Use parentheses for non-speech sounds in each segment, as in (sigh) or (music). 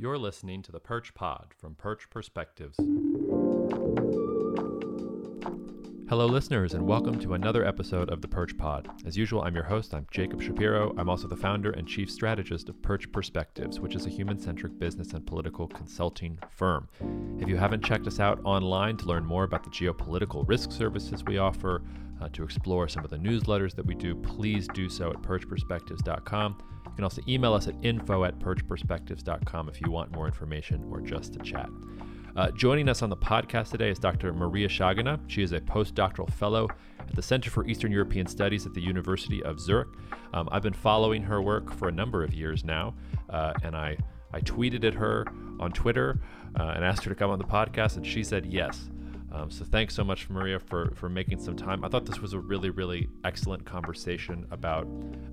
You're listening to the Perch Pod from Perch Perspectives. Hello, listeners, and welcome to another episode of the Perch Pod. As usual, I'm your host. I'm Jacob Shapiro. I'm also the founder and chief strategist of Perch Perspectives, which is a human centric business and political consulting firm. If you haven't checked us out online to learn more about the geopolitical risk services we offer, uh, to explore some of the newsletters that we do, please do so at perchperspectives.com. You can also email us at info at perchperspectives.com if you want more information or just to chat. Uh, joining us on the podcast today is Dr. Maria Shagina. She is a postdoctoral fellow at the Center for Eastern European Studies at the University of Zurich. Um, I've been following her work for a number of years now, uh, and I, I tweeted at her on Twitter uh, and asked her to come on the podcast, and she said yes. Um, so thanks so much, Maria, for for making some time. I thought this was a really, really excellent conversation about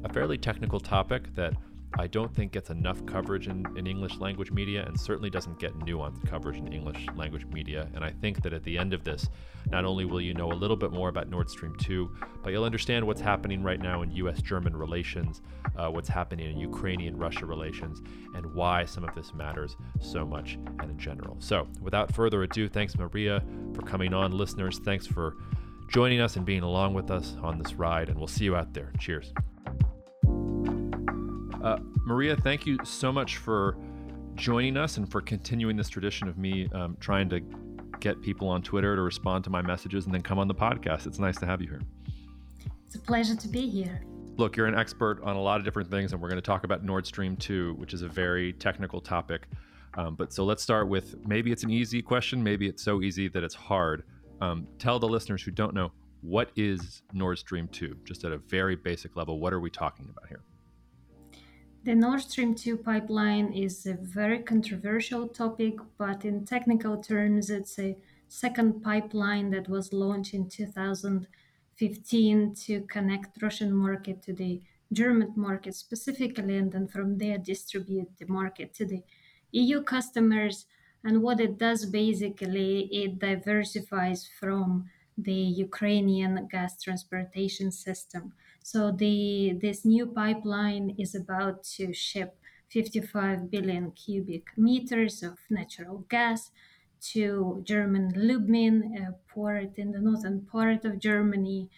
a fairly technical topic that I don't think gets enough coverage in, in English language media and certainly doesn't get nuanced coverage in English language media. And I think that at the end of this, not only will you know a little bit more about Nord Stream 2, but you'll understand what's happening right now in US German relations, uh, what's happening in Ukrainian Russia relations, and why some of this matters so much and in general. So without further ado, thanks, Maria, for coming on. Listeners, thanks for joining us and being along with us on this ride, and we'll see you out there. Cheers. Uh, Maria, thank you so much for joining us and for continuing this tradition of me um, trying to get people on Twitter to respond to my messages and then come on the podcast. It's nice to have you here. It's a pleasure to be here. Look, you're an expert on a lot of different things, and we're going to talk about Nord Stream 2, which is a very technical topic. Um, but so let's start with maybe it's an easy question, maybe it's so easy that it's hard. Um, tell the listeners who don't know what is Nord Stream 2, just at a very basic level. What are we talking about here? The Nord Stream 2 pipeline is a very controversial topic, but in technical terms, it's a second pipeline that was launched in 2015 to connect Russian market to the German market specifically, and then from there distribute the market to the EU customers. And what it does basically, it diversifies from the Ukrainian gas transportation system. So the this new pipeline is about to ship 55 billion cubic meters of natural gas to German Lubmin, a port in the northern part of Germany.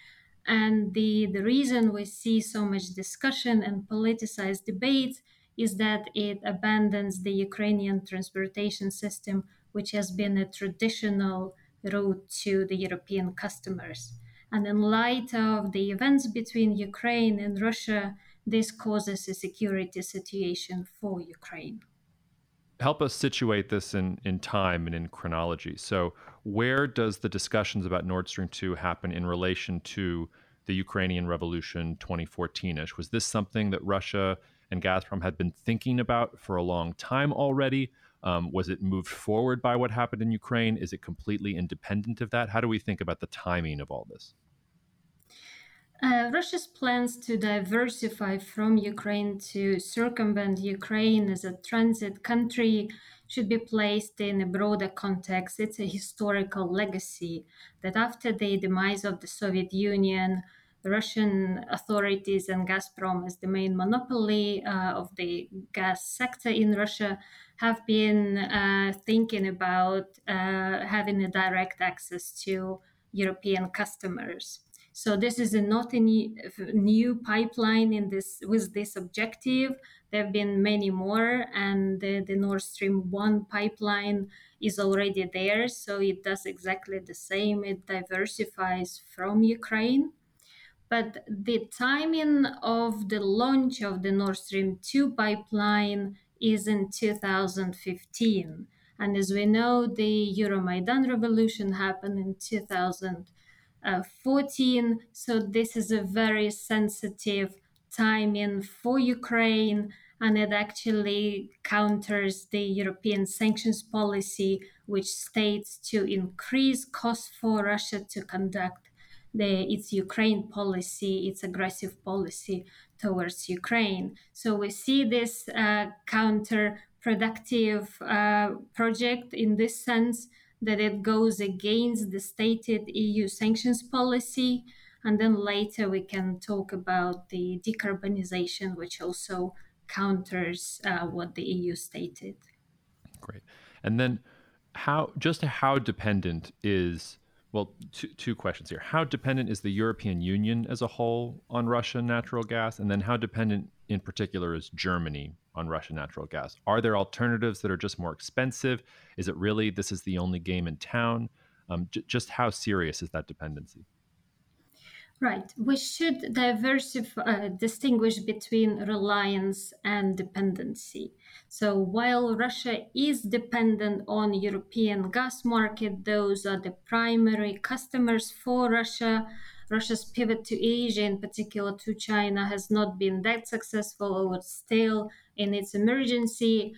And the, the reason we see so much discussion and politicized debates is that it abandons the Ukrainian transportation system, which has been a traditional route to the European customers. And in light of the events between Ukraine and Russia, this causes a security situation for Ukraine. Help us situate this in, in time and in chronology. So, where does the discussions about Nord Stream 2 happen in relation to the Ukrainian Revolution 2014 ish? Was this something that Russia and Gazprom had been thinking about for a long time already? Um, was it moved forward by what happened in Ukraine? Is it completely independent of that? How do we think about the timing of all this? Uh, Russia's plans to diversify from Ukraine to circumvent Ukraine as a transit country should be placed in a broader context. It's a historical legacy that after the demise of the Soviet Union, the Russian authorities and Gazprom as the main monopoly uh, of the gas sector in Russia have been uh, thinking about uh, having a direct access to European customers. So this is a not a new pipeline in this with this objective. There have been many more, and the, the Nord Stream one pipeline is already there. So it does exactly the same. It diversifies from Ukraine. But the timing of the launch of the Nord Stream 2 pipeline is in 2015. And as we know, the Euromaidan revolution happened in 2014. So this is a very sensitive timing for Ukraine. And it actually counters the European sanctions policy, which states to increase costs for Russia to conduct the, its Ukraine policy, its aggressive policy towards Ukraine. So we see this uh, counterproductive uh, project in this sense that it goes against the stated EU sanctions policy. And then later we can talk about the decarbonization, which also counters uh, what the EU stated. Great. And then how just how dependent is well two, two questions here. How dependent is the european union as a whole on russian natural gas? And then how dependent in particular is germany on russian natural gas? Are there alternatives that are just more expensive? Is it really this is the only game in town? Um, j- just how serious is that dependency Right. We should diversify, uh, distinguish between reliance and dependency. So while Russia is dependent on European gas market, those are the primary customers for Russia. Russia's pivot to Asia, in particular to China, has not been that successful or still in its emergency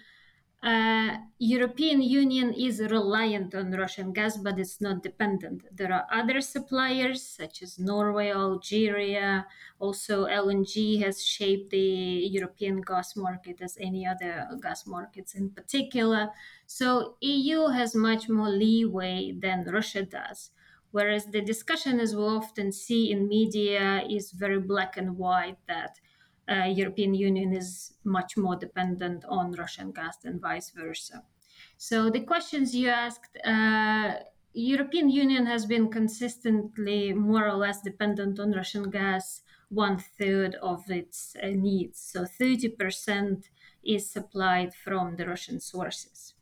uh, European Union is reliant on Russian gas, but it's not dependent. There are other suppliers such as Norway, Algeria. Also, LNG has shaped the European gas market as any other gas markets in particular. So EU has much more leeway than Russia does. Whereas the discussion, as we often see in media, is very black and white that uh, European Union is much more dependent on Russian gas than vice versa. So the questions you asked, uh, European Union has been consistently more or less dependent on Russian gas, one third of its uh, needs. So 30% is supplied from the Russian sources.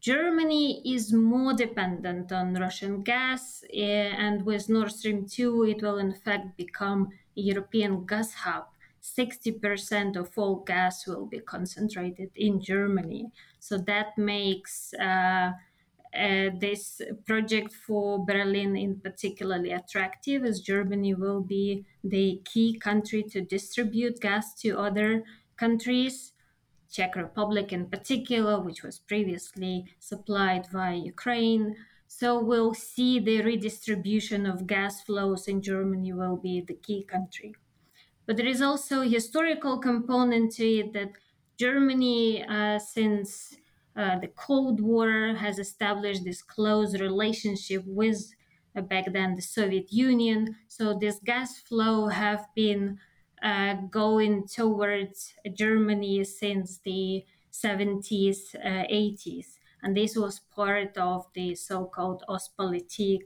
Germany is more dependent on Russian gas, uh, and with Nord Stream 2, it will in fact become a European gas hub 60% of all gas will be concentrated in Germany. So that makes uh, uh, this project for Berlin in particularly attractive as Germany will be the key country to distribute gas to other countries. Czech Republic in particular, which was previously supplied via Ukraine. So we'll see the redistribution of gas flows in Germany will be the key country. But there is also a historical component to it that Germany, uh, since uh, the Cold War, has established this close relationship with uh, back then the Soviet Union. So this gas flow have been uh, going towards Germany since the 70s, 80s. Uh, and this was part of the so-called Ostpolitik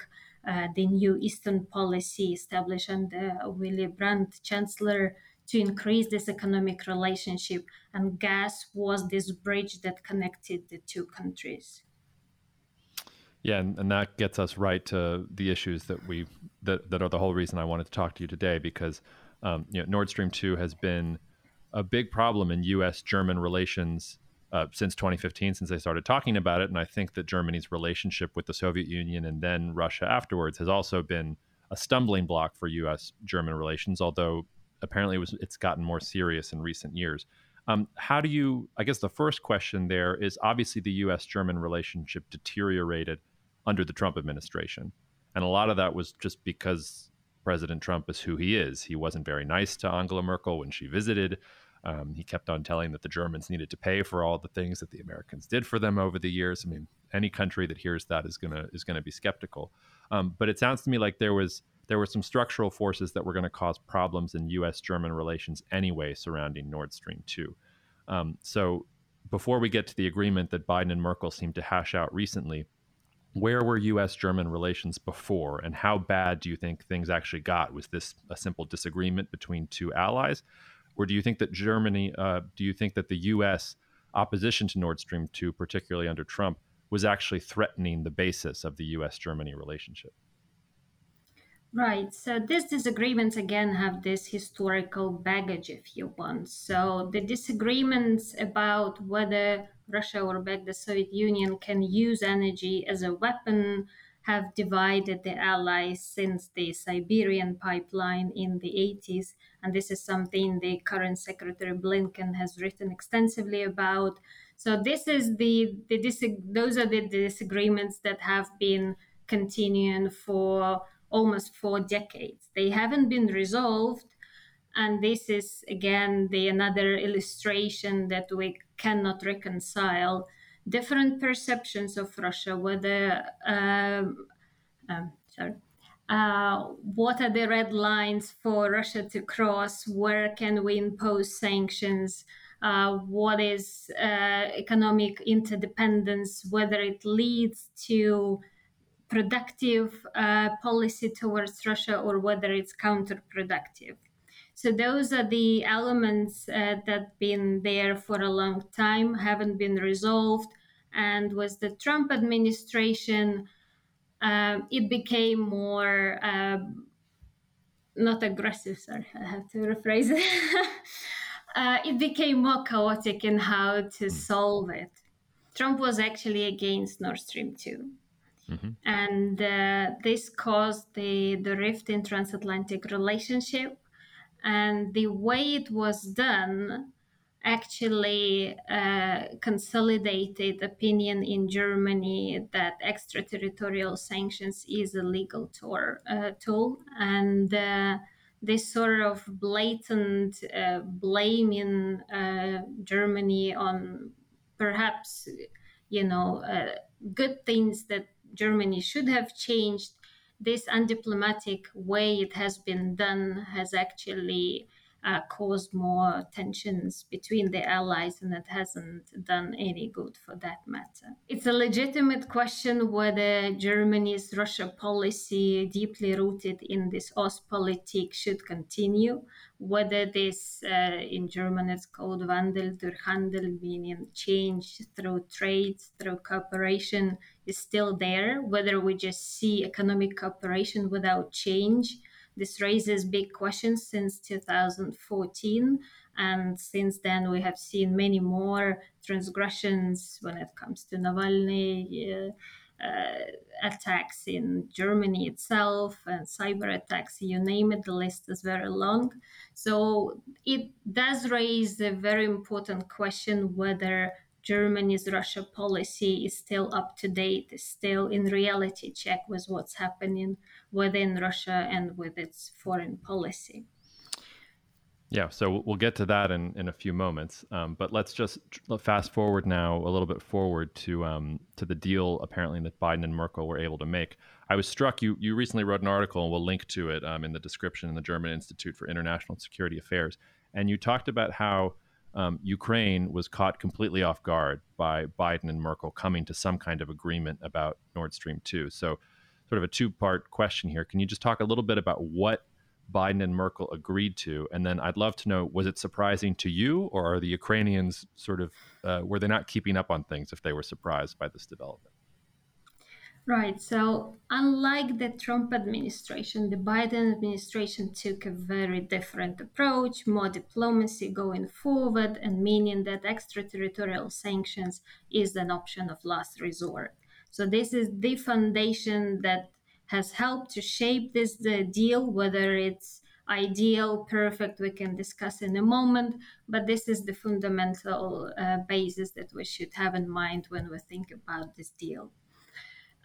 uh, the new Eastern policy established under Willy Brandt, Chancellor, to increase this economic relationship. And gas was this bridge that connected the two countries. Yeah, and, and that gets us right to the issues that we that, that are the whole reason I wanted to talk to you today because um, you know Nord Stream two has been a big problem in U.S. German relations uh, since 2015, since they started talking about it. And I think that Germany's relationship with the Soviet Union and then Russia afterwards has also been a stumbling block for U.S. German relations, although apparently it was, it's gotten more serious in recent years. Um, how do you, I guess the first question there is obviously the U.S. German relationship deteriorated under the Trump administration. And a lot of that was just because President Trump is who he is. He wasn't very nice to Angela Merkel when she visited. Um, he kept on telling that the Germans needed to pay for all the things that the Americans did for them over the years. I mean, any country that hears that is gonna is gonna be skeptical. Um, but it sounds to me like there was there were some structural forces that were going to cause problems in U.S.-German relations anyway surrounding Nord Stream two. Um, so before we get to the agreement that Biden and Merkel seem to hash out recently, where were U.S.-German relations before, and how bad do you think things actually got? Was this a simple disagreement between two allies? Or do you think that Germany, uh, do you think that the U.S. opposition to Nord Stream 2, particularly under Trump, was actually threatening the basis of the U.S. Germany relationship? Right. So these disagreements again have this historical baggage, if you want. So the disagreements about whether Russia or back the Soviet Union can use energy as a weapon have divided the allies since the Siberian pipeline in the 80s. And this is something the current Secretary Blinken has written extensively about. So this is the, the those are the disagreements that have been continuing for almost four decades. They haven't been resolved. And this is again the another illustration that we cannot reconcile different perceptions of Russia, whether um, um, sorry, uh, what are the red lines for Russia to cross? Where can we impose sanctions? uh, what is uh, economic interdependence, whether it leads to productive uh, policy towards Russia or whether it's counterproductive. So those are the elements uh, that been there for a long time, haven't been resolved, and with the Trump administration, um, it became more um, not aggressive. Sorry, I have to rephrase it. (laughs) uh, it became more chaotic in how to hmm. solve it. Trump was actually against Nord Stream 2. Mm-hmm. And uh, this caused the, the rift in transatlantic relationship. And the way it was done actually uh, consolidated opinion in Germany that extraterritorial sanctions is a legal tour, uh, tool. And uh, this sort of blatant uh, blaming uh, Germany on perhaps, you know, uh, good things that Germany should have changed. This undiplomatic way it has been done has actually uh, caused more tensions between the allies and it hasn't done any good for that matter. It's a legitimate question whether Germany's Russia policy, deeply rooted in this Ostpolitik, should continue, whether this, uh, in German it's called Wandel durch Handel, meaning change through trade, through cooperation, is still there, whether we just see economic cooperation without change this raises big questions since 2014. And since then, we have seen many more transgressions when it comes to Navalny. Uh, uh, attacks in Germany itself and cyber attacks, you name it, the list is very long. So it does raise a very important question whether Germany's Russia policy is still up to date, is still in reality check with what's happening within Russia and with its foreign policy. Yeah, so we'll get to that in, in a few moments. Um, but let's just fast forward now a little bit forward to um, to the deal apparently that Biden and Merkel were able to make. I was struck. You you recently wrote an article, and we'll link to it um, in the description in the German Institute for International Security Affairs, and you talked about how um, Ukraine was caught completely off guard by Biden and Merkel coming to some kind of agreement about Nord Stream 2. So, sort of a two part question here. Can you just talk a little bit about what Biden and Merkel agreed to? And then I'd love to know was it surprising to you, or are the Ukrainians sort of, uh, were they not keeping up on things if they were surprised by this development? Right. So, unlike the Trump administration, the Biden administration took a very different approach, more diplomacy going forward, and meaning that extraterritorial sanctions is an option of last resort. So, this is the foundation that has helped to shape this deal, whether it's ideal, perfect, we can discuss in a moment, but this is the fundamental uh, basis that we should have in mind when we think about this deal.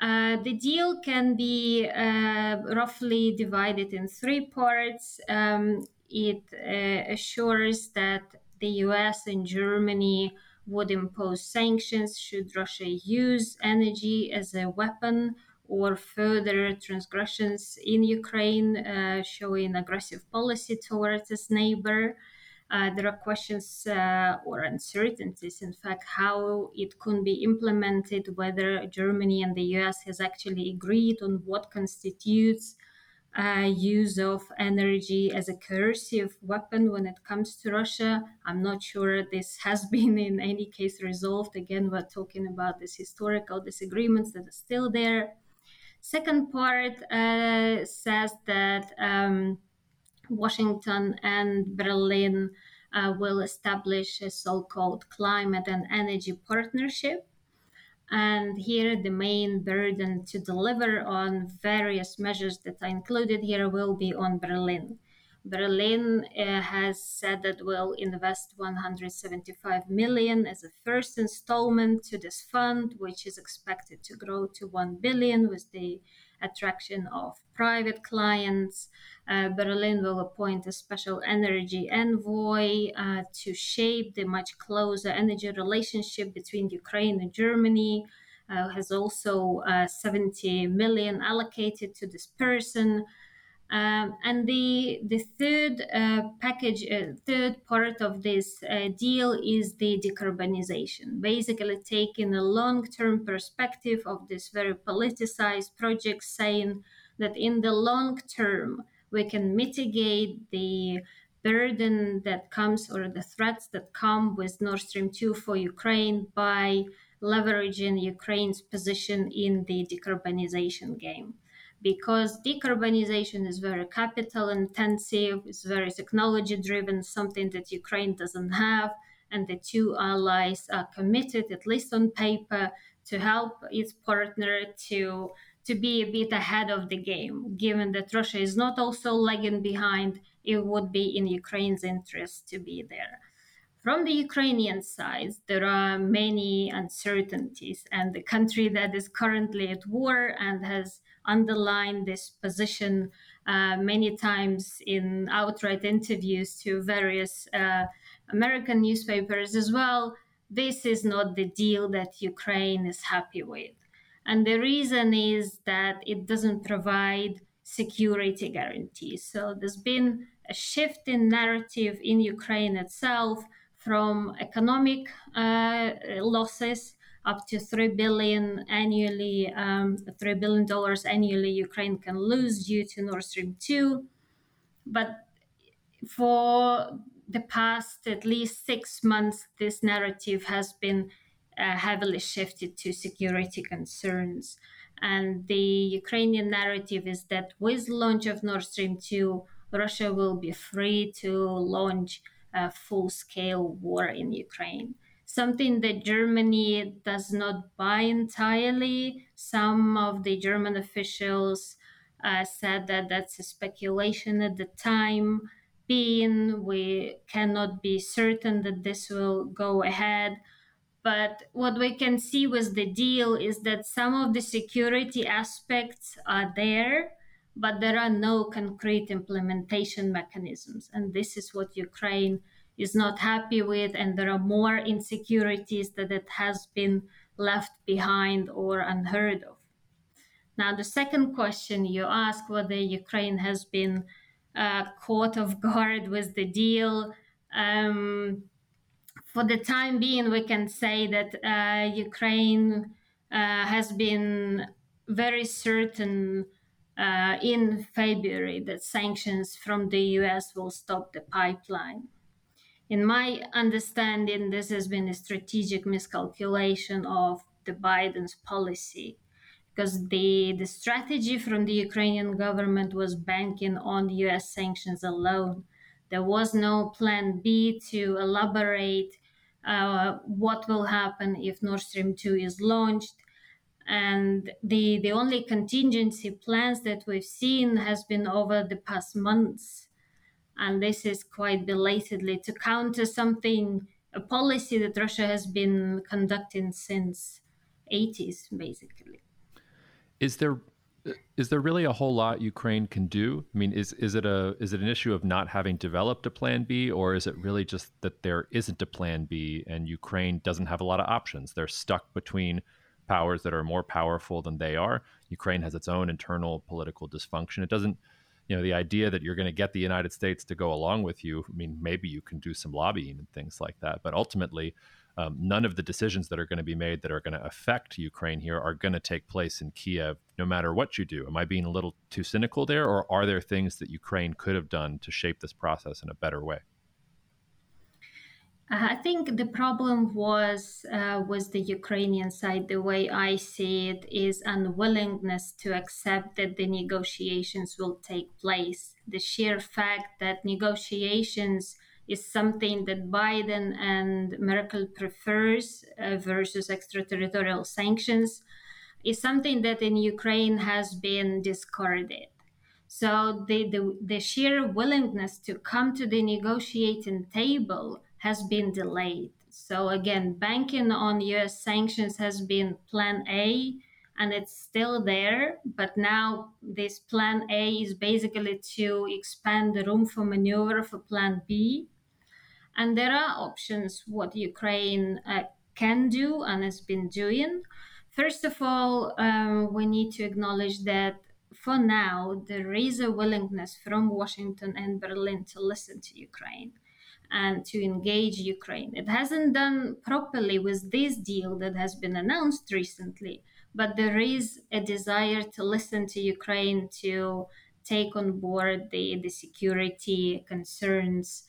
Uh, the deal can be uh, roughly divided in three parts. Um, it uh, assures that the US and Germany would impose sanctions should Russia use energy as a weapon or further transgressions in Ukraine, uh, showing aggressive policy towards its neighbor. Uh, there are questions uh, or uncertainties, in fact, how it could be implemented, whether Germany and the US has actually agreed on what constitutes uh, use of energy as a coercive weapon when it comes to Russia. I'm not sure this has (laughs) been in any case resolved. Again, we're talking about these historical disagreements that are still there. Second part uh, says that um, Washington and Berlin uh, will establish a so called climate and energy partnership. And here, the main burden to deliver on various measures that are included here will be on Berlin. Berlin uh, has said that will invest 175 million as a first installment to this fund, which is expected to grow to 1 billion with the attraction of private clients. Uh, Berlin will appoint a special energy envoy uh, to shape the much closer energy relationship between Ukraine and Germany. Uh, has also uh, 70 million allocated to this person. Um, and the the third uh, package, uh, third part of this uh, deal is the decarbonization. Basically, taking a long-term perspective of this very politicized project, saying that in the long term we can mitigate the burden that comes or the threats that come with Nord Stream 2 for Ukraine by leveraging Ukraine's position in the decarbonization game because decarbonization is very capital intensive, it's very technology driven, something that Ukraine doesn't have. And the two allies are committed, at least on paper, to help its partner to, to be a bit ahead of the game. Given that Russia is not also lagging behind, it would be in Ukraine's interest to be there. From the Ukrainian side, there are many uncertainties, and the country that is currently at war and has underlined this position uh, many times in outright interviews to various uh, American newspapers as well. This is not the deal that Ukraine is happy with. And the reason is that it doesn't provide security guarantees. So there's been a shift in narrative in Ukraine itself from economic uh, losses up to 3 billion annually um, 3 billion dollars annually ukraine can lose due to nord stream 2 but for the past at least six months this narrative has been uh, heavily shifted to security concerns. And the ukrainian narrative is that with launch of nord stream 2 russia will be free to launch a full scale war in Ukraine. Something that Germany does not buy entirely. Some of the German officials uh, said that that's a speculation at the time, being we cannot be certain that this will go ahead. But what we can see with the deal is that some of the security aspects are there, but there are no concrete implementation mechanisms. And this is what Ukraine is not happy with, and there are more insecurities that it has been left behind or unheard of. Now, the second question you ask whether Ukraine has been uh, caught off guard with the deal. Um, for the time being, we can say that uh, Ukraine uh, has been very certain uh, in February that sanctions from the US will stop the pipeline. In my understanding, this has been a strategic miscalculation of the Biden's policy because the, the strategy from the Ukrainian government was banking on US sanctions alone. There was no plan B to elaborate uh, what will happen if Nord Stream 2 is launched and the the only contingency plans that we've seen has been over the past months and this is quite belatedly to counter something a policy that russia has been conducting since 80s basically is there is there really a whole lot Ukraine can do? I mean, is is it a is it an issue of not having developed a plan B, or is it really just that there isn't a plan B and Ukraine doesn't have a lot of options? They're stuck between powers that are more powerful than they are. Ukraine has its own internal political dysfunction. It doesn't, you know, the idea that you're going to get the United States to go along with you. I mean, maybe you can do some lobbying and things like that, but ultimately, um, none of the decisions that are going to be made that are going to affect Ukraine here are going to take place in Kiev, no matter what you do. Am I being a little too cynical there, or are there things that Ukraine could have done to shape this process in a better way? I think the problem was uh, with the Ukrainian side. The way I see it is unwillingness to accept that the negotiations will take place. The sheer fact that negotiations is something that Biden and Merkel prefers uh, versus extraterritorial sanctions is something that in Ukraine has been discarded. So the, the, the sheer willingness to come to the negotiating table has been delayed. So again, banking on US sanctions has been plan A and it's still there. But now this plan A is basically to expand the room for maneuver for plan B. And there are options what Ukraine uh, can do and has been doing. First of all, um, we need to acknowledge that for now, there is a willingness from Washington and Berlin to listen to Ukraine and to engage Ukraine. It hasn't done properly with this deal that has been announced recently, but there is a desire to listen to Ukraine to take on board the, the security concerns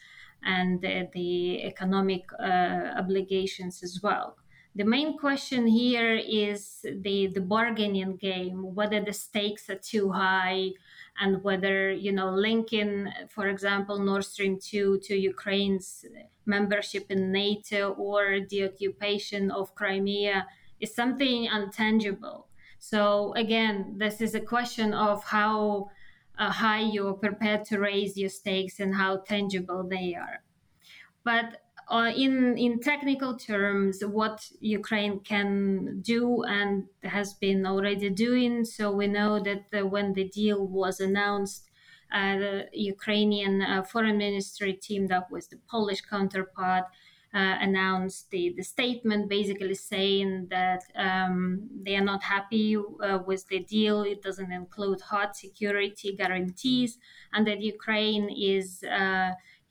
and the, the economic uh, obligations as well. The main question here is the, the bargaining game, whether the stakes are too high and whether, you know, linking, for example, Nord Stream 2 to Ukraine's membership in NATO or the occupation of Crimea is something untangible. So again, this is a question of how uh, high you're prepared to raise your stakes and how tangible they are. But uh, in in technical terms, what Ukraine can do and has been already doing. So we know that uh, when the deal was announced, uh, the Ukrainian uh, foreign ministry teamed up with the Polish counterpart. Uh, announced the, the statement basically saying that um, they are not happy uh, with the deal. It doesn't include hard security guarantees, and that Ukraine is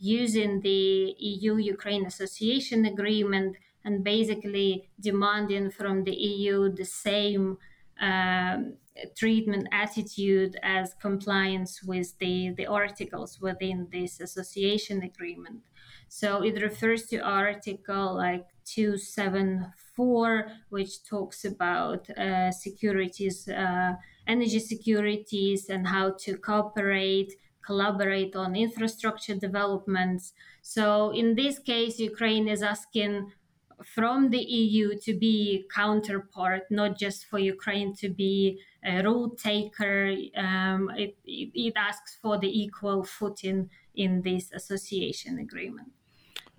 using the EU Ukraine Association Agreement and basically demanding from the EU the same um, treatment attitude as compliance with the, the articles within this association agreement. So it refers to Article like 274, which talks about uh, securities, uh, energy securities, and how to cooperate collaborate on infrastructure developments. So in this case, Ukraine is asking from the EU to be counterpart, not just for Ukraine to be a rule taker. Um, it, it, it, asks for the equal footing in this association agreement.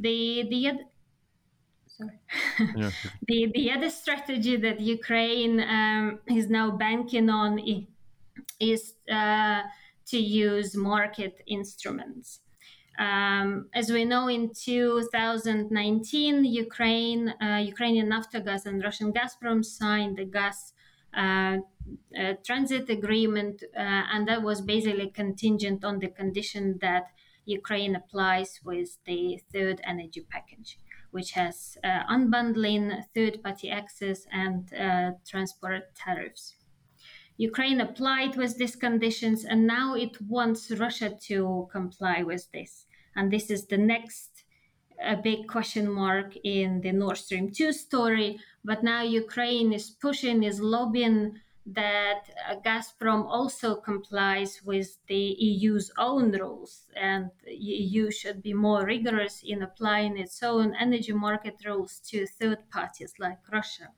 The the sorry. Yeah. (laughs) the the other strategy that Ukraine um, is now banking on is. Uh, to use market instruments. Um, as we know, in 2019, Ukraine, uh, Ukrainian Naftogaz and Russian Gazprom signed the gas uh, uh, transit agreement, uh, and that was basically contingent on the condition that Ukraine applies with the third energy package, which has uh, unbundling, third-party access, and uh, transport tariffs. Ukraine applied with these conditions, and now it wants Russia to comply with this. And this is the next a big question mark in the Nord Stream 2 story. But now Ukraine is pushing, is lobbying that uh, Gazprom also complies with the EU's own rules, and EU should be more rigorous in applying its own energy market rules to third parties like Russia.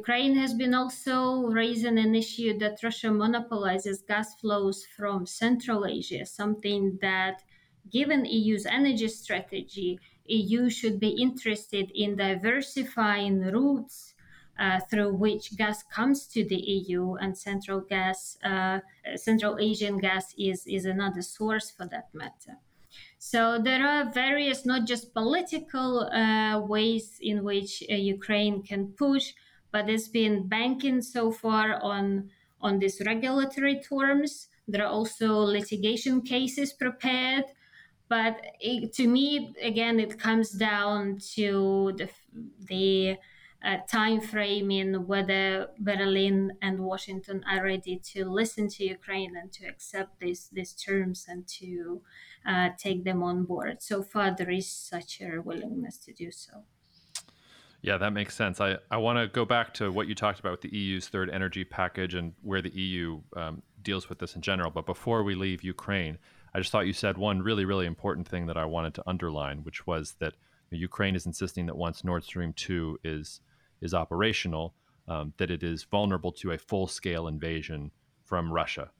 Ukraine has been also raising an issue that Russia monopolizes gas flows from Central Asia, something that, given EU's energy strategy, EU should be interested in diversifying routes uh, through which gas comes to the EU, and Central gas, uh, Central Asian gas is is another source for that matter. So there are various, not just political uh, ways in which uh, Ukraine can push, but it's been banking so far on on these regulatory terms. There are also litigation cases prepared, but it, to me, again, it comes down to the the uh, time frame in whether Berlin and Washington are ready to listen to Ukraine and to accept these these terms and to uh, take them on board. So far, there is such a willingness to do so. Yeah, that makes sense. I, I want to go back to what you talked about with the EU's third energy package and where the EU um, deals with this in general. But before we leave Ukraine, I just thought you said one really, really important thing that I wanted to underline, which was that Ukraine is insisting that once Nord Stream 2 is, is operational, um, that it is vulnerable to a full scale invasion from Russia.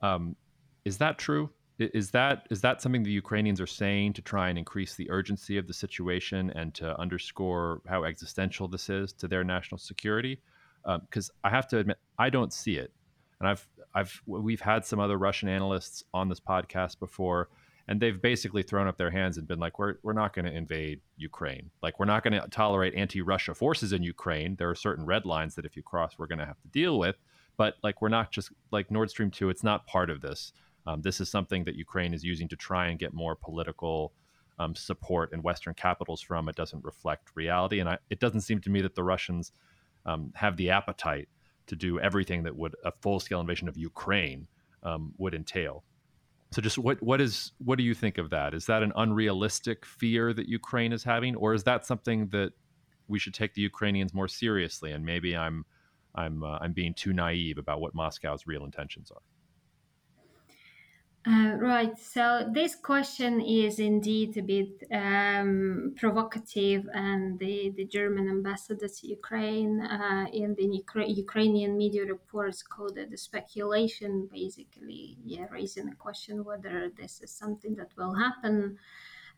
Um, is that true? Is that is that something the Ukrainians are saying to try and increase the urgency of the situation and to underscore how existential this is to their national security? Because um, I have to admit, I don't see it, and I've I've we've had some other Russian analysts on this podcast before, and they've basically thrown up their hands and been like, "We're we're not going to invade Ukraine. Like, we're not going to tolerate anti-Russia forces in Ukraine. There are certain red lines that if you cross, we're going to have to deal with." but like we're not just like Nord Stream 2, it's not part of this. Um, this is something that Ukraine is using to try and get more political um, support in Western capitals from. It doesn't reflect reality. And I, it doesn't seem to me that the Russians um, have the appetite to do everything that would a full scale invasion of Ukraine um, would entail. So, just what what is what do you think of that? Is that an unrealistic fear that Ukraine is having, or is that something that we should take the Ukrainians more seriously? And maybe I'm I'm uh, I'm being too naive about what Moscow's real intentions are. Uh, right. So this question is indeed a bit um, provocative, and the, the German ambassador to Ukraine uh, in the Ukra- Ukrainian media reports called it the speculation, basically, yeah, raising the question whether this is something that will happen.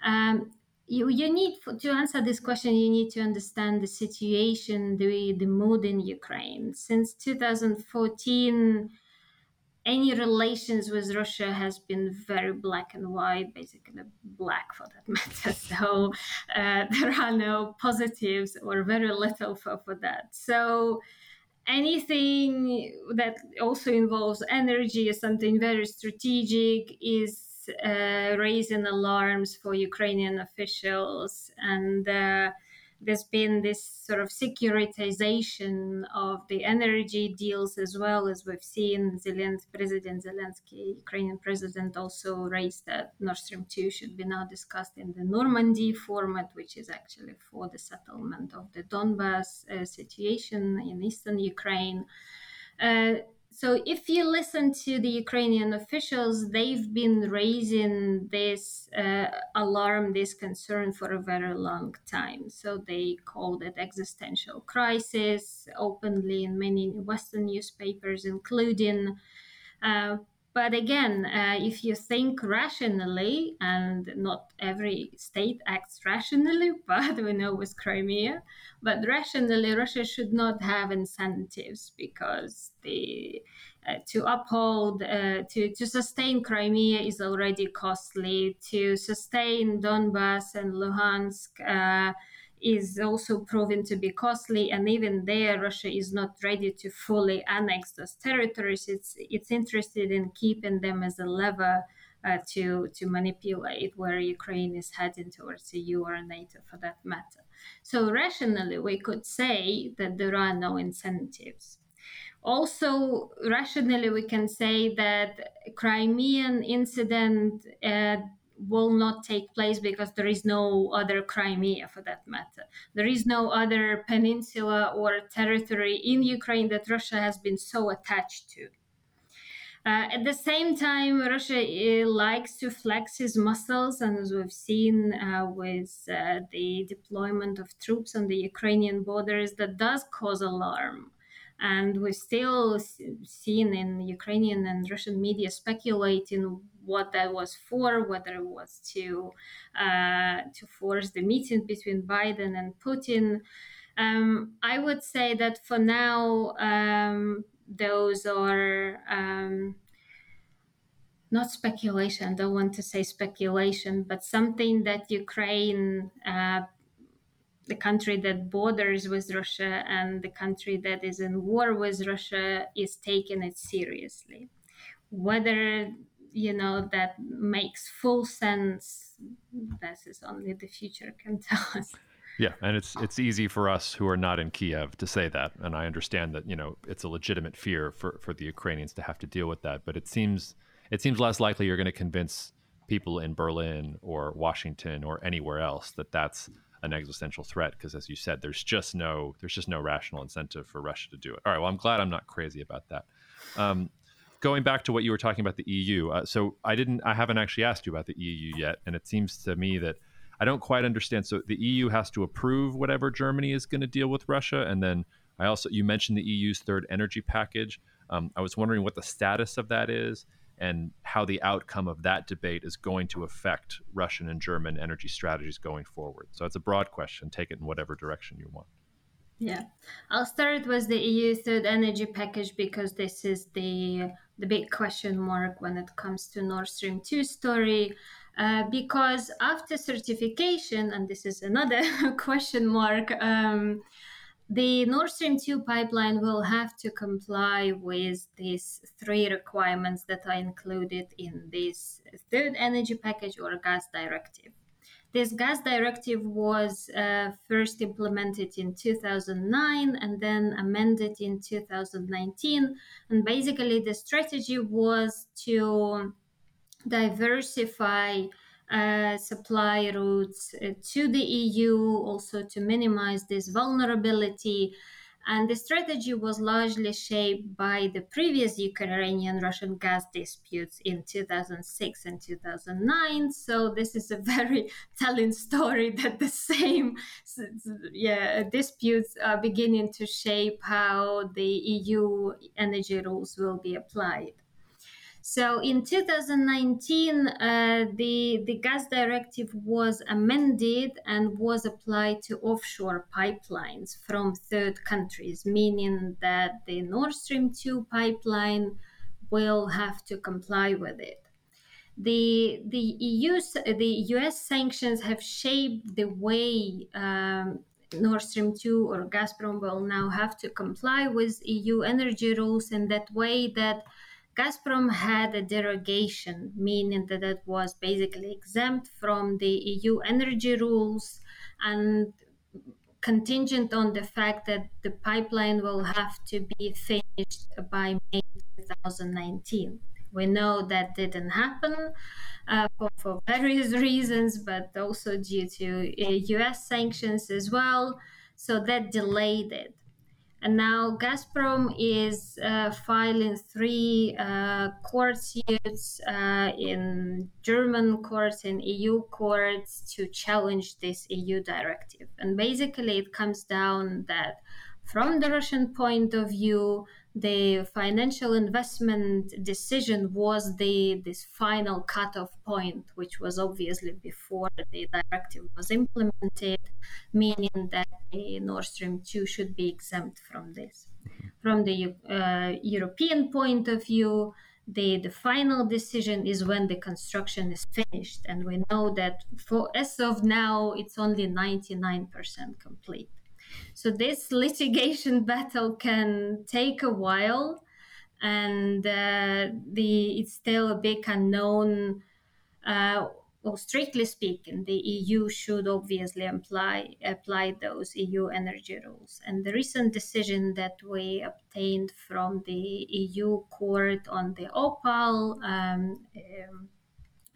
Um, you, you need to answer this question you need to understand the situation the, the mood in ukraine since 2014 any relations with Russia has been very black and white, basically black for that (laughs) matter. So uh, (laughs) there are no positives or very little for, for that. So anything that also involves energy is something very strategic is uh, raising alarms for Ukrainian officials and. Uh, there's been this sort of securitization of the energy deals as well as we've seen Zelensky, President Zelensky, Ukrainian president, also raised that Nord Stream 2 should be now discussed in the Normandy format, which is actually for the settlement of the Donbass uh, situation in eastern Ukraine. Uh, so if you listen to the Ukrainian officials, they've been raising this uh, alarm, this concern for a very long time. So they called it existential crisis openly in many Western newspapers, including uh, but again, uh, if you think rationally, and not every state acts rationally, (laughs) but we know with Crimea, but rationally, Russia should not have incentives because the uh, to uphold, uh, to, to sustain Crimea is already costly. To sustain Donbass and Luhansk uh, is also proven to be costly, and even there, Russia is not ready to fully annex those territories. It's it's interested in keeping them as a lever uh, to to manipulate where Ukraine is heading towards the EU or NATO, for that matter. So rationally, we could say that there are no incentives. Also, rationally, we can say that Crimean incident. Uh, will not take place because there is no other Crimea for that matter. There is no other peninsula or territory in Ukraine that Russia has been so attached to. Uh, at the same time, Russia uh, likes to flex his muscles, and as we've seen uh, with uh, the deployment of troops on the Ukrainian borders, that does cause alarm and we've still seen in Ukrainian and Russian media speculating what that was for, whether it was to uh, to force the meeting between Biden and Putin. Um, I would say that for now, um, those are um, not speculation. I don't want to say speculation, but something that Ukraine uh, the country that borders with Russia and the country that is in war with Russia is taking it seriously. Whether you know that makes full sense, this is only the future can tell us. Yeah, and it's it's easy for us who are not in Kiev to say that, and I understand that you know it's a legitimate fear for for the Ukrainians to have to deal with that. But it seems it seems less likely you're going to convince people in Berlin or Washington or anywhere else that that's an existential threat because as you said there's just no there's just no rational incentive for russia to do it all right well i'm glad i'm not crazy about that um, going back to what you were talking about the eu uh, so i didn't i haven't actually asked you about the eu yet and it seems to me that i don't quite understand so the eu has to approve whatever germany is going to deal with russia and then i also you mentioned the eu's third energy package um, i was wondering what the status of that is and how the outcome of that debate is going to affect Russian and German energy strategies going forward. So it's a broad question. Take it in whatever direction you want. Yeah, I'll start with the EU third energy package because this is the the big question mark when it comes to Nord Stream 2 story. Uh, because after certification, and this is another (laughs) question mark, um, the Nord Stream 2 pipeline will have to comply with these three requirements that are included in this third energy package or gas directive. This gas directive was uh, first implemented in 2009 and then amended in 2019. And basically, the strategy was to diversify uh, supply routes uh, to the EU, also to minimize this vulnerability. And the strategy was largely shaped by the previous Ukrainian Russian gas disputes in 2006 and 2009. So, this is a (laughs) very telling story that the same yeah, disputes are beginning to shape how the EU energy rules will be applied. So in 2019, uh, the, the gas directive was amended and was applied to offshore pipelines from third countries, meaning that the Nord Stream 2 pipeline will have to comply with it. The, the EU, the US sanctions have shaped the way um, Nord Stream 2 or Gazprom will now have to comply with EU energy rules in that way that Gazprom had a derogation, meaning that it was basically exempt from the EU energy rules and contingent on the fact that the pipeline will have to be finished by May 2019. We know that didn't happen uh, for, for, various (laughs) reasons, but also due to US uh, sanctions as well. So that delayed it. And now Gazprom is uh, filing three uh, court suits uh, in German courts and EU courts to challenge this EU directive. And basically, it comes down that from the Russian point of view, the financial investment decision was the this final cutoff point, which was obviously before the directive was implemented, meaning that the Nord Stream 2 should be exempt from this. From the uh, European point of view, the, the final decision is when the construction is finished. And we know that for as of now, it's only 99% complete. So this litigation (laughs) battle can take a while, and uh, the it's still a big unknown. Uh, well, strictly speaking, the EU should obviously apply apply those EU energy rules. And the recent decision that we obtained from the EU court on the Opal. Um, um,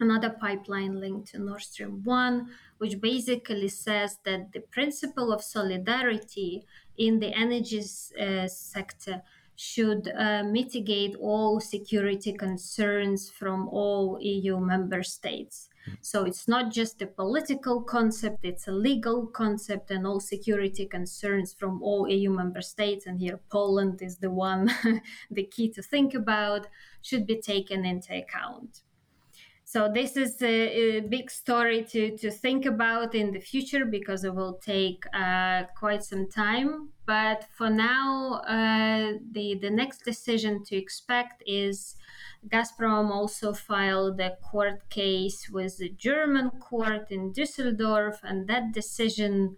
another pipeline linked to Nord Stream 1, which basically says that the principle of solidarity in the energy uh, sector should uh, mitigate all security concerns from all EU member states. Mm-hmm. So it's not just a political concept, it's a legal concept, and all security concerns from all EU member states, and here Poland is the one, (laughs) the key to think about, should be taken into account. So this is a, a, big story to, to think about in the future because it will take uh, quite some time. But for now, uh, the the next decision to expect is Gazprom also filed a court case with the German court in Düsseldorf, and that decision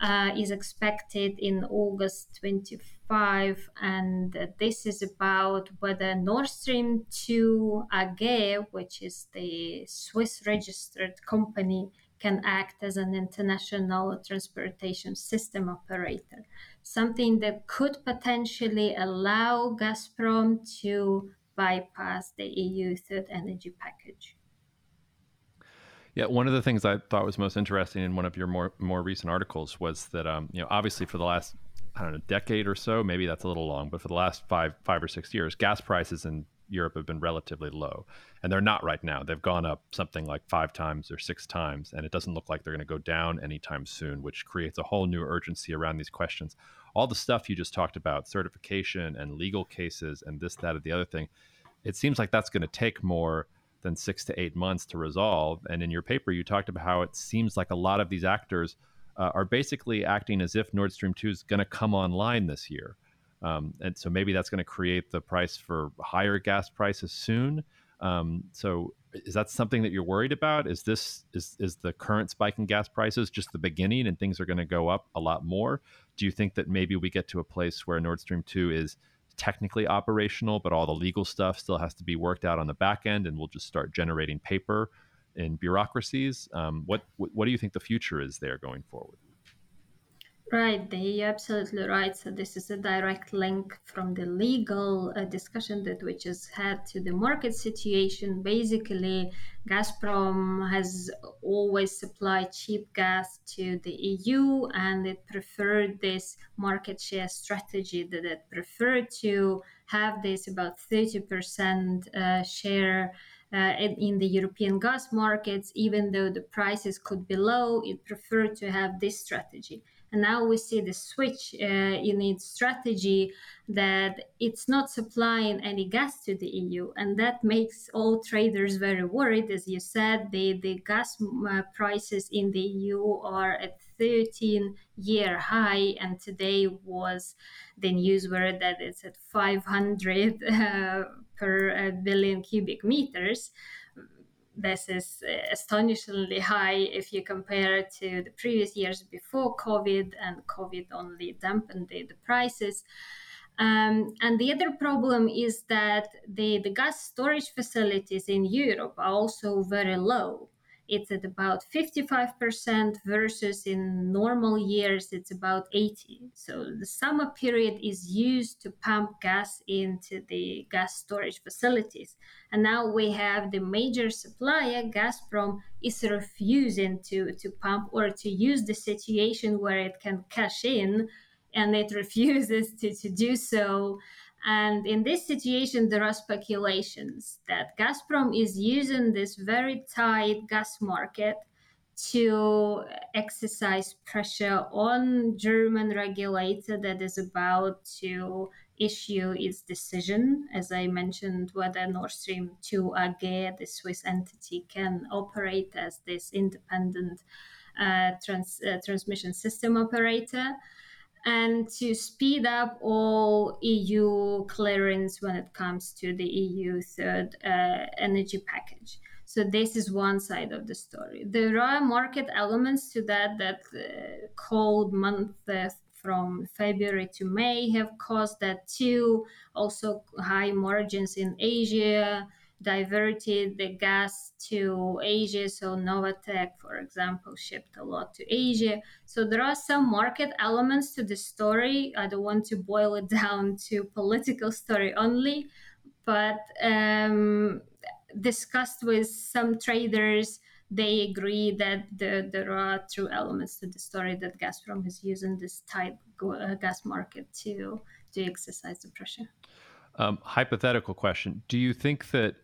uh, is expected in August 25. And this is about whether Nord Stream 2 AG, which is the Swiss registered company, can act as an international transportation system operator. Something that could potentially allow Gazprom to bypass the EU third energy package. Yeah, one of the things I thought was most interesting in one of your more more recent articles was that um, you know obviously for the last I don't know decade or so, maybe that's a little long, but for the last five five or six years, gas prices in Europe have been relatively low, and they're not right now. They've gone up something like five times or six times, and it doesn't look like they're going to go down anytime soon, which creates a whole new urgency around these questions. All the stuff you just talked about, certification and legal cases, and this, that, and the other thing, it seems like that's going to take more than six to eight months to resolve. And in your paper, you talked about how it seems like a lot of these actors uh, are basically acting as if Nord Stream 2 is going to come online this year. Um, and so maybe that's going to create the price for higher gas prices soon. Um, so is that something that you're worried about? Is this is is the current spike in gas prices just the beginning and things are going to go up a lot more? Do you think that maybe we get to a place where Nord Stream 2 is technically operational, but all the legal stuff still has to be worked out on the back end and we'll just start generating paper in bureaucracies? Um, what, what do you think the future is there going forward? Right, are absolutely right. So this is a direct link from the legal uh, discussion that we just had to the market situation. Basically, Gazprom has always supplied cheap gas to the EU, and it preferred this market share strategy that it preferred to have this about thirty percent uh, share. Uh, in, the European gas markets, even though the prices could be low, it preferred to have this strategy. And now we see the switch uh, in its strategy that it's not supplying any gas to the EU. And that makes all traders very worried. As you said, the, the gas uh, prices in the EU are at 13 year high. And today was the news word that it's at 500 uh, per uh, billion cubic meters this is uh, astonishingly high if you compare it to the previous years before COVID, and COVID only dampened the, the prices. Um, and the other problem is that the, the gas storage facilities in Europe are also very low it's at about 55% versus in normal years it's about 80 so the summer period is used to pump gas into the gas storage facilities. And now we have the major supplier gazprom is refusing to to pump or to use the situation where it can cash in and it (laughs) refuses to, to do so and in this situation, there are speculations that Gazprom is using this very tight gas market to exercise pressure on German regulator that is about to issue its decision, as I mentioned, whether Nord Stream 2 AG, the Swiss entity, can operate as this independent uh, trans, uh, transmission system operator and to speed up all EU clearance when it comes to the EU third uh, energy package. So this is one side of the story. There are market elements to that that uh, cold month uh, from February to May have caused that too. Also high margins in Asia diverted the gas to Asia. So Novatek, for example, shipped a lot to Asia. So there are some market elements to the story. I don't want to boil it (laughs) down to political story only, but um, discussed with some traders, they agree that the, there are true elements to the story that Gazprom is using this tight uh, gas market to to exercise the pressure. Um, hypothetical question: Do you think that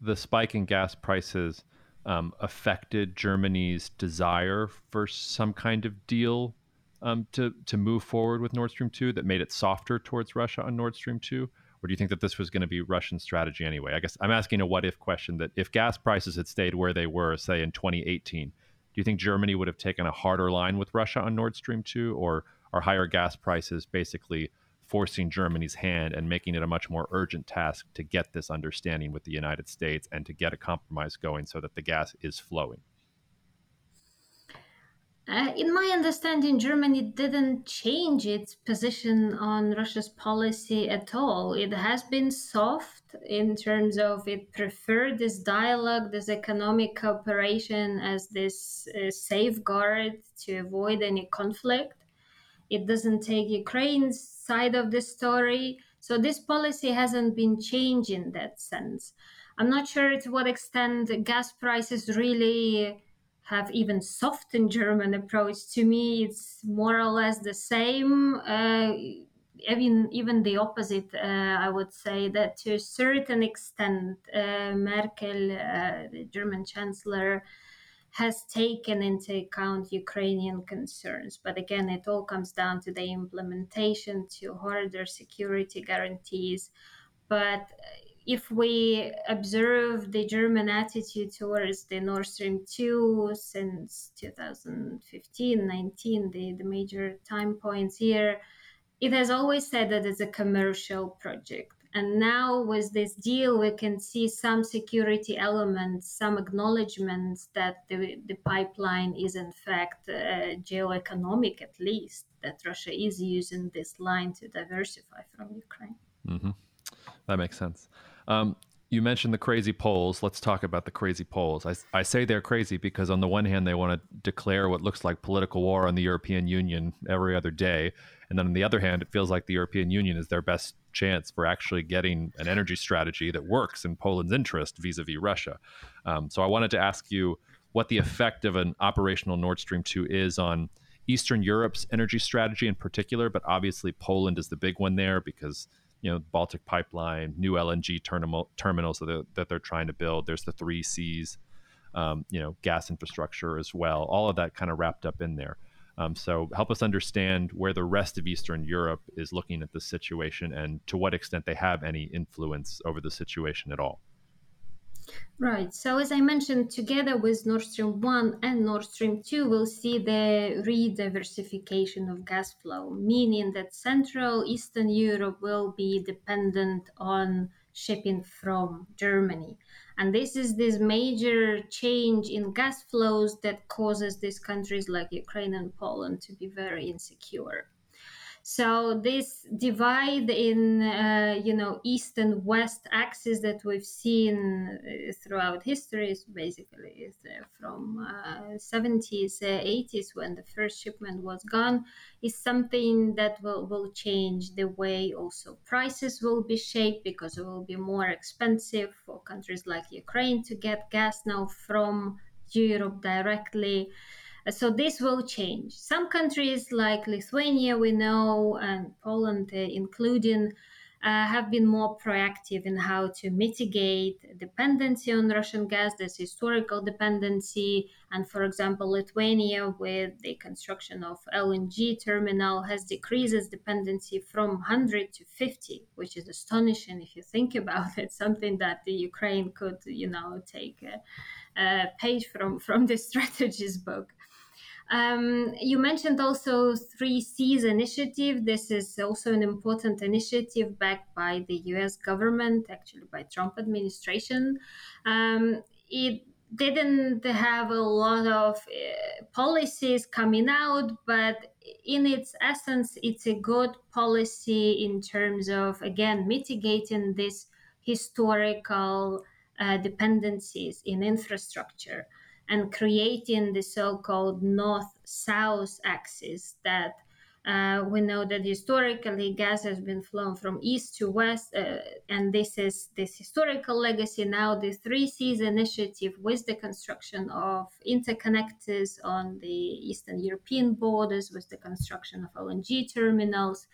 the spike in gas prices um, affected Germany's desire for some kind of deal um, to to move forward with Nord Stream two that made it softer towards Russia on Nord Stream two? Or do you think that this was going to be Russian strategy anyway? I guess I'm asking a what if question that if gas prices had stayed where they were, say in 2018, do you think Germany would have taken a harder line with Russia on Nord Stream 2? Or are higher gas prices basically forcing Germany's hand and making it a much more urgent task to get this understanding with the United States and to get a compromise going so that the gas is flowing. Uh, in my understanding, Germany didn't change its position on Russia's policy at all. It has been soft in terms of it preferred this dialogue, this economic cooperation as this uh, safeguard to avoid any conflict. It doesn't take Ukraine's side of the story. So this policy hasn't been changed in that sense. I'm not sure to what extent gas prices really have even softened German approach. To me, it's more or less the same. Uh, even even the opposite, uh, I would say that to a certain extent, uh, Merkel, uh, the German chancellor, has taken into account Ukrainian concerns. But again, it all comes down to the implementation, to harder security guarantees. But uh, if we observe the German attitude towards the Nord Stream 2 since 2015 19, the, the major time points here, it has always said that it's a commercial project And now, with this deal, we can see some security elements, some acknowledgements that the, the pipeline is, in fact, uh, geoeconomic, at least, that Russia is using this line to diversify from Ukraine. Mm-hmm. That makes sense. Um, you mentioned the crazy Poles. Let's talk about the crazy Poles. I, I say they're crazy because, on the one hand, they want to declare what looks like political war on the European Union every other day. And then on the other hand, it feels like the European Union is their best chance for actually getting an energy strategy that works in Poland's interest vis a vis Russia. Um, so I wanted to ask you what the effect of an operational Nord Stream 2 is on Eastern Europe's energy strategy in particular, but obviously Poland is the big one there because you know Baltic pipeline, new LNG terminal terminals that they're, that they're trying to build. There's the Three Seas, um, you know, gas infrastructure as well. All of that kind of wrapped up in there. Um, so help us understand where the rest of Eastern Europe is looking at this situation and to what extent they have any influence over the situation at all. Right. So, as I mentioned, together with Nord Stream 1 and Nord Stream 2, we'll see the re-diversification of gas flow, meaning that Central Eastern Europe will be dependent on shipping from Germany. And this is this major change in gas flows that causes these countries like Ukraine and Poland to be very insecure. So this divide in uh, you know east and west axis that we've seen uh, throughout history is basically uh, from uh, 70s, 80s when the first shipment was gone, is something that will, will change the way also prices will be shaped because it will be more expensive for countries like Ukraine to get gas now from Europe directly. So this will change. Some countries like Lithuania, we know, and Poland, uh, including, uh, have been more proactive in how to mitigate dependency on Russian gas, this historical dependency. And for example, Lithuania, with the construction of LNG terminal, has decreased its dependency from 100 to 50, which is astonishing if you think (laughs) about it. Something that the Ukraine could, you know, take a, a page from from the (laughs) strategies book. Um, you mentioned also Three Seas initiative. This is also an important initiative backed by the U.S. government, actually by Trump administration. Um, it didn't have a lot of uh, policies coming out, but in its essence, it's a good policy in terms of again mitigating these historical uh, dependencies in infrastructure and creating the so-called north-south axis that uh, we know that historically gas has been flown from east to west, uh, and this is this historical legacy. Now, the Three Seas initiative, with the construction of interconnectors on the Eastern European borders, with the construction of LNG terminals,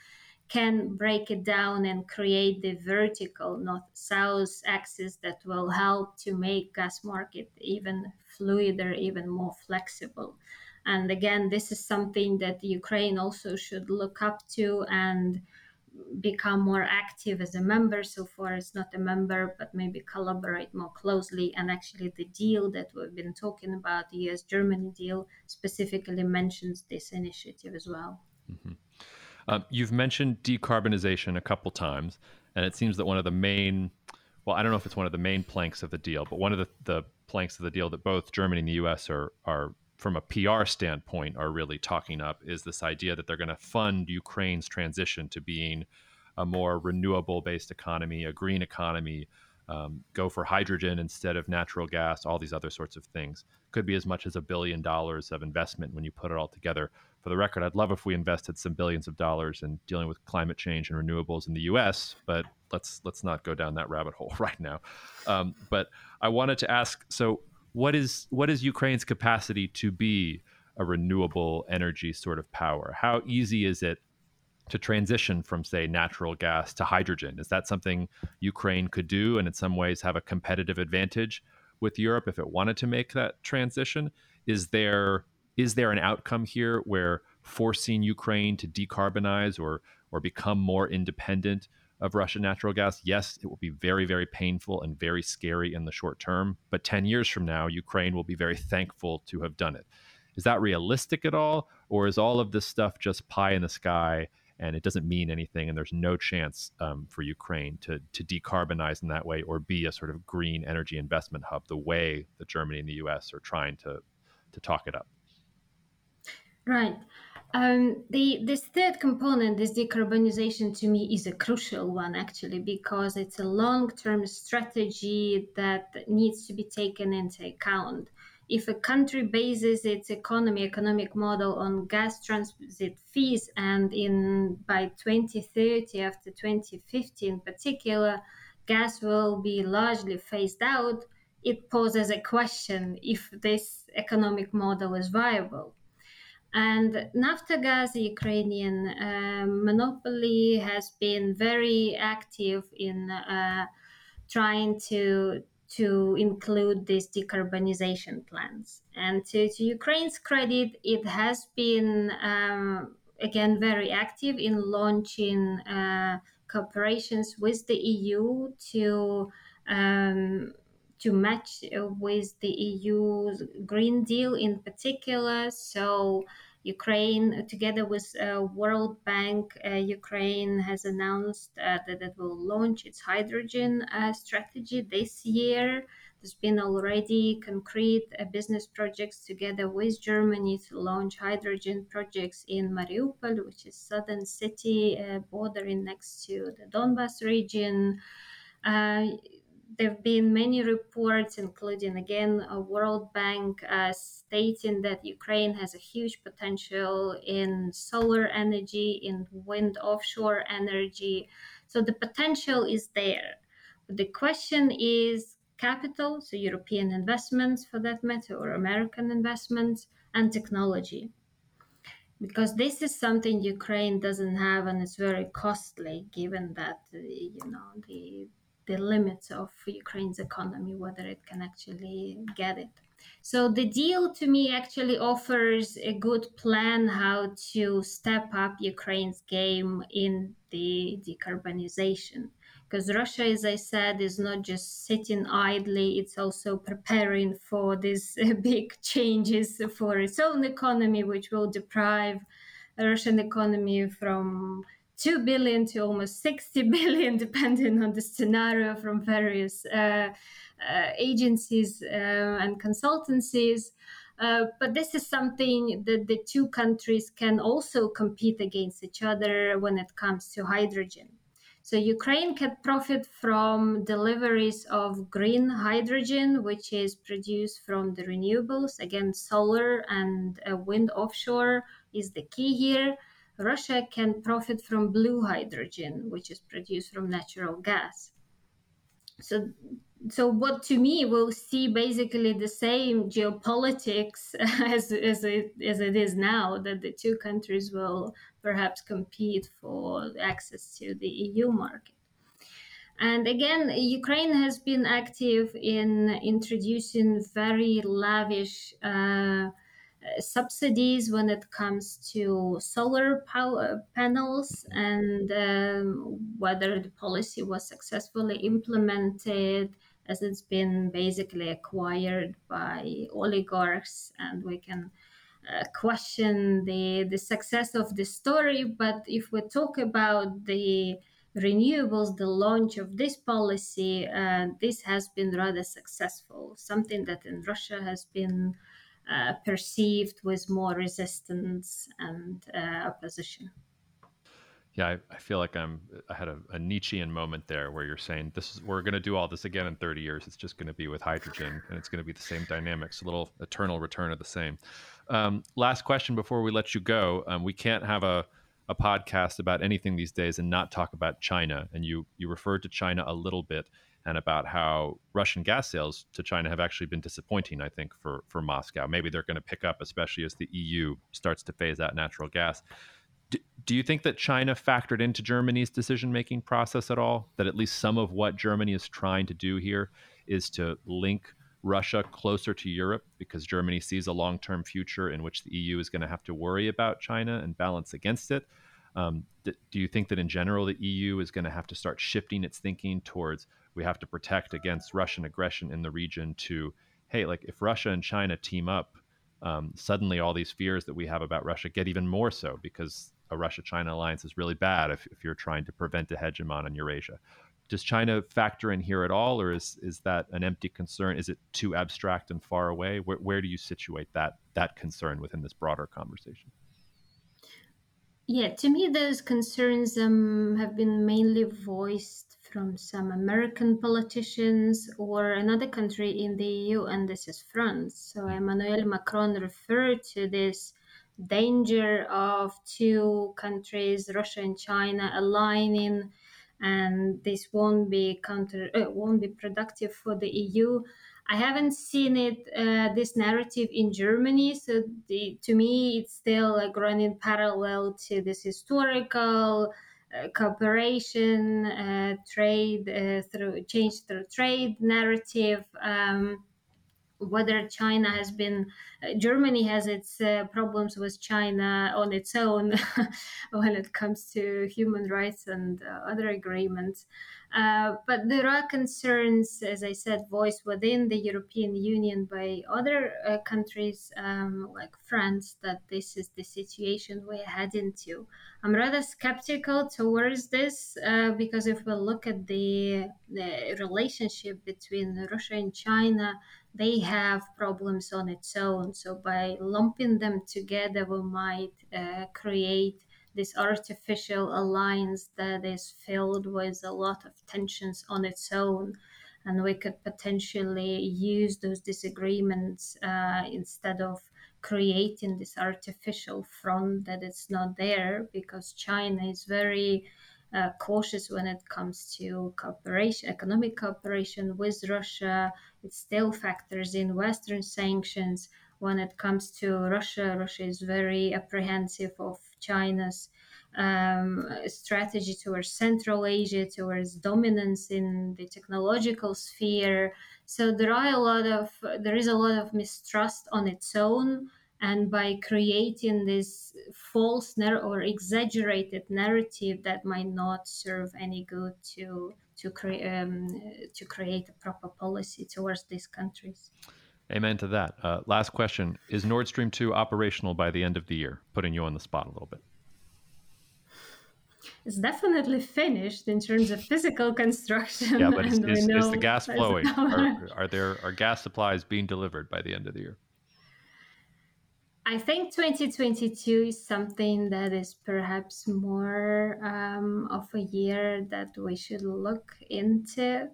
can break it down and create the vertical north-south axis that will help to make gas market even fluider, even more flexible. And again, this is something that Ukraine also should look up to and become more active as a member. So far, it's not a member, but maybe collaborate more closely. And actually, the deal that we've been talking about, the US Germany deal, specifically mentions this initiative as well. Mm-hmm. Um, you've mentioned decarbonization a couple times, and it seems that one of the main, well, I don't know if it's one of the main planks of the deal, but one of the, the planks of the deal that both Germany and the U.S. are are from a PR standpoint are really talking up is this idea that they're going to fund Ukraine's transition to being a more renewable based economy, a green economy, um, go for hydrogen instead of natural gas, all these other sorts of things. Could be as much as a billion dollars of investment when you put it all together for the record, I'd love if we invested some billions of dollars in dealing with climate change and renewables in the U.S., but let's let's not go down that rabbit hole (laughs) right now. Um, but I wanted to ask: so, what is what is Ukraine's capacity to be a renewable energy sort of power? How easy is it to transition from, say, natural gas to hydrogen? Is that something Ukraine could do, and in some ways have a competitive advantage with Europe if it wanted to make that transition? Is there is there an outcome here where forcing Ukraine to decarbonize or or become more independent of Russian natural gas? Yes, it will be very very painful and very scary in the short term, but 10 years from now Ukraine will be very thankful to have done it. Is that realistic at all or is all of this stuff just pie in the sky and it doesn't mean anything, and there's no chance um, for Ukraine to to decarbonize in that way or be a sort of green energy investment hub the way that Germany and the U.S. are trying to to talk it up. Right. Um, the this third component, this decarbonization, to me is a crucial one actually because it's a long-term strategy that needs to be taken into account. If a country bases its economy, economic model on gas transit fees, and in by 2030, after 2050 in particular, gas will be largely phased out, it poses a question if this economic model is viable and Naftogaz, the Ukrainian uh, monopoly, has been very active in uh, trying to to include these decarbonization plans. And to, to Ukraine's credit, it has been um, again very active in launching uh, cooperations with the EU to. Um, to match with the EU's Green Deal in particular. So Ukraine, together with uh, World Bank, uh, Ukraine has announced uh, that it will launch its hydrogen uh, strategy this year. There's been already concrete uh, business projects together with Germany to launch hydrogen projects in Mariupol, which is southern city uh, bordering next to the Donbas region there have been many reports, including again a World Bank, uh, stating that Ukraine has a huge potential in solar energy, in wind offshore energy. So the potential is there. But the question is capital, so European investments for that matter, or American investments, and technology. Because this is something Ukraine doesn't have, and it's very costly, given that you know the the limits of Ukraine's economy, whether it can actually get it. So the deal to me actually offers a good plan how to step up Ukraine's game in the decarbonization. Because Russia, as I said, is not just sitting idly, it's also preparing for these (laughs) big changes for its own economy, which will deprive the Russian economy from 2 billion to almost 60 billion, (laughs) depending on the scenario from various uh, uh, agencies uh, and consultancies. Uh, but this is something that the two countries can also compete against each other when it comes to hydrogen. So Ukraine can profit from deliveries of green hydrogen, which is produced from the renewables. Again, solar and uh, wind offshore is the key here. Russia can profit from blue hydrogen, which is produced from natural gas. So, so what to me will see basically the same geopolitics (laughs) as, as, it, as it is now, that the two countries will perhaps compete for access to the EU market. And again, Ukraine has been active in introducing very lavish uh, subsidies when it comes to solar power panels and um, whether the policy was successfully implemented as it's been basically acquired by oligarchs and we can uh, question the the success of the story. But if we talk about the renewables the launch of this policy uh, this has been rather successful. Something that in russia has been uh, perceived with more resistance and uh, opposition. Yeah, I, I, feel like I'm. I had a, a, Nietzschean moment there where you're saying this is we're going to do all this again in 30 years. It's just going to be with hydrogen, and it's going to be the same dynamics, a little eternal return of the same. Um, last question before we let you go. Um, we can't have a a podcast about anything these days and not talk about China. And you you referred to China a little bit and about how Russian gas sales to China have actually been disappointing, I think, for, for Moscow. Maybe they're going to pick up, especially as the EU starts to phase out natural gas. Do, do you think that China factored into Germany's decision making process at all? That at least some of what Germany is trying to do here is to link Russia closer to Europe because Germany sees a long term future in which the EU is going to have to worry about China and balance against it? Um, do you think that in general the EU is going to have to start shifting its thinking towards we have to protect against Russian aggression in the region to, hey, like if Russia and China team up, um, suddenly all these fears that we have about Russia get even more so because a Russia China alliance is really bad if, if you're trying to prevent a hegemon in Eurasia. Does China factor in here at all, or is, is that an empty concern? Is it too abstract and far away? Where, where do you situate that, that concern within this broader conversation? Yeah, to me, those concerns um, have been mainly voiced from some American politicians or another country in the EU, and this is France. So Emmanuel Macron referred to this danger of two countries, Russia and China, aligning, and this won't be counter, uh, won't be productive for the EU. I haven't seen it uh, this narrative in Germany, so the, to me it's still like running parallel to this historical cooperation, uh, trade uh, through change through trade narrative. Um, whether China has been, uh, Germany has its uh, problems with China on its own (laughs) when it comes to human rights and uh, other agreements. Uh, but there are concerns, as I said, voiced within the European Union by other uh, countries um, like France that this is the situation we're heading to. I'm rather skeptical towards this uh, because if we look at the, the relationship between Russia and China, they have problems on its own. So by lumping them together, we might uh, create this artificial alliance that is filled with a lot of tensions on its own. And we could potentially use those disagreements uh, instead of creating this artificial front that is not there because China is very uh, cautious when it comes to cooperation, economic cooperation with Russia. It still factors in Western sanctions. When it comes to Russia, Russia is very apprehensive of China's um, strategy towards Central Asia, towards dominance in the technological sphere. So there are a lot of there is a lot of mistrust on its own and by creating this false nar- or exaggerated narrative that might not serve any good to to create um, to create a proper policy towards these countries. Amen to that. Uh, last question: Is Nord Stream two operational by the end of the year? Putting you on the spot a little bit. It's definitely finished in terms of physical construction. Yeah, but is, is, is the gas flowing? Are, are there are gas supplies being delivered by the end of the year? I think 2022 is something that is perhaps more um, of a year that we should look into.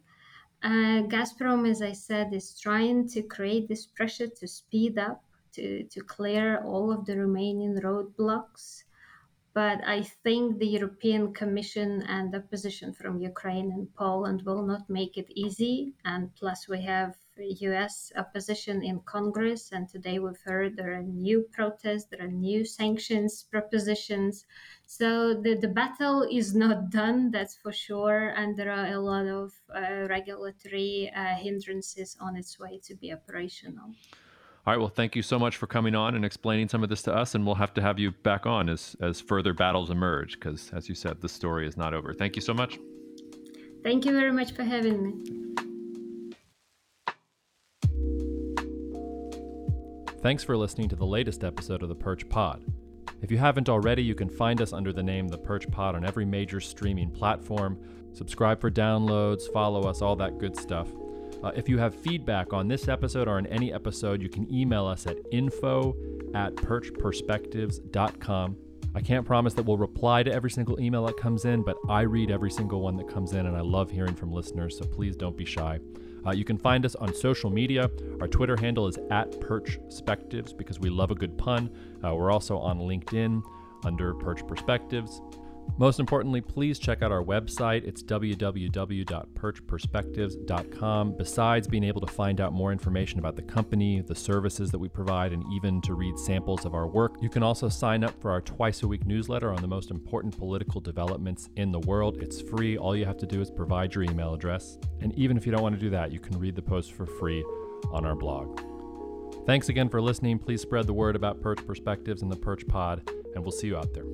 Uh, Gazprom, as I said, is trying to create this pressure to speed up, to, to clear all of the remaining roadblocks. But I think the European Commission and the opposition from Ukraine and Poland will not make it easy. And plus, we have US opposition in Congress, and today we've heard there are new protests, there are new sanctions propositions. So the, the battle is not done, that's for sure, and there are a lot of uh, regulatory uh, hindrances on its way to be operational. All right. Well, thank you so much for coming on and explaining some of this to us, and we'll have to have you back on as as further battles emerge, because as you said, the story is not over. Thank you so much. Thank you very much for having me. Thanks for listening to the latest episode of the Perch Pod. If you haven't already, you can find us under the name The Perch Pod on every major streaming platform. Subscribe for downloads, follow us, all that good stuff. Uh, if you have feedback on this episode or on any episode, you can email us at info at perchperspectives.com. I can't promise that we'll reply to every single email that comes in, but I read every single one that comes in, and I love hearing from listeners, so please don't be shy. Uh, you can find us on social media. Our Twitter handle is at Perchspectives because we love a good pun. Uh, we're also on LinkedIn under Perch Perspectives. Most importantly, please check out our website. It's www.perchperspectives.com. Besides being able to find out more information about the company, the services that we provide, and even to read samples of our work, you can also sign up for our twice a week newsletter on the most important political developments in the world. It's free. All you have to do is provide your email address. And even if you don't want to do that, you can read the post for free on our blog. Thanks again for listening. Please spread the word about Perch Perspectives and the Perch Pod, and we'll see you out there.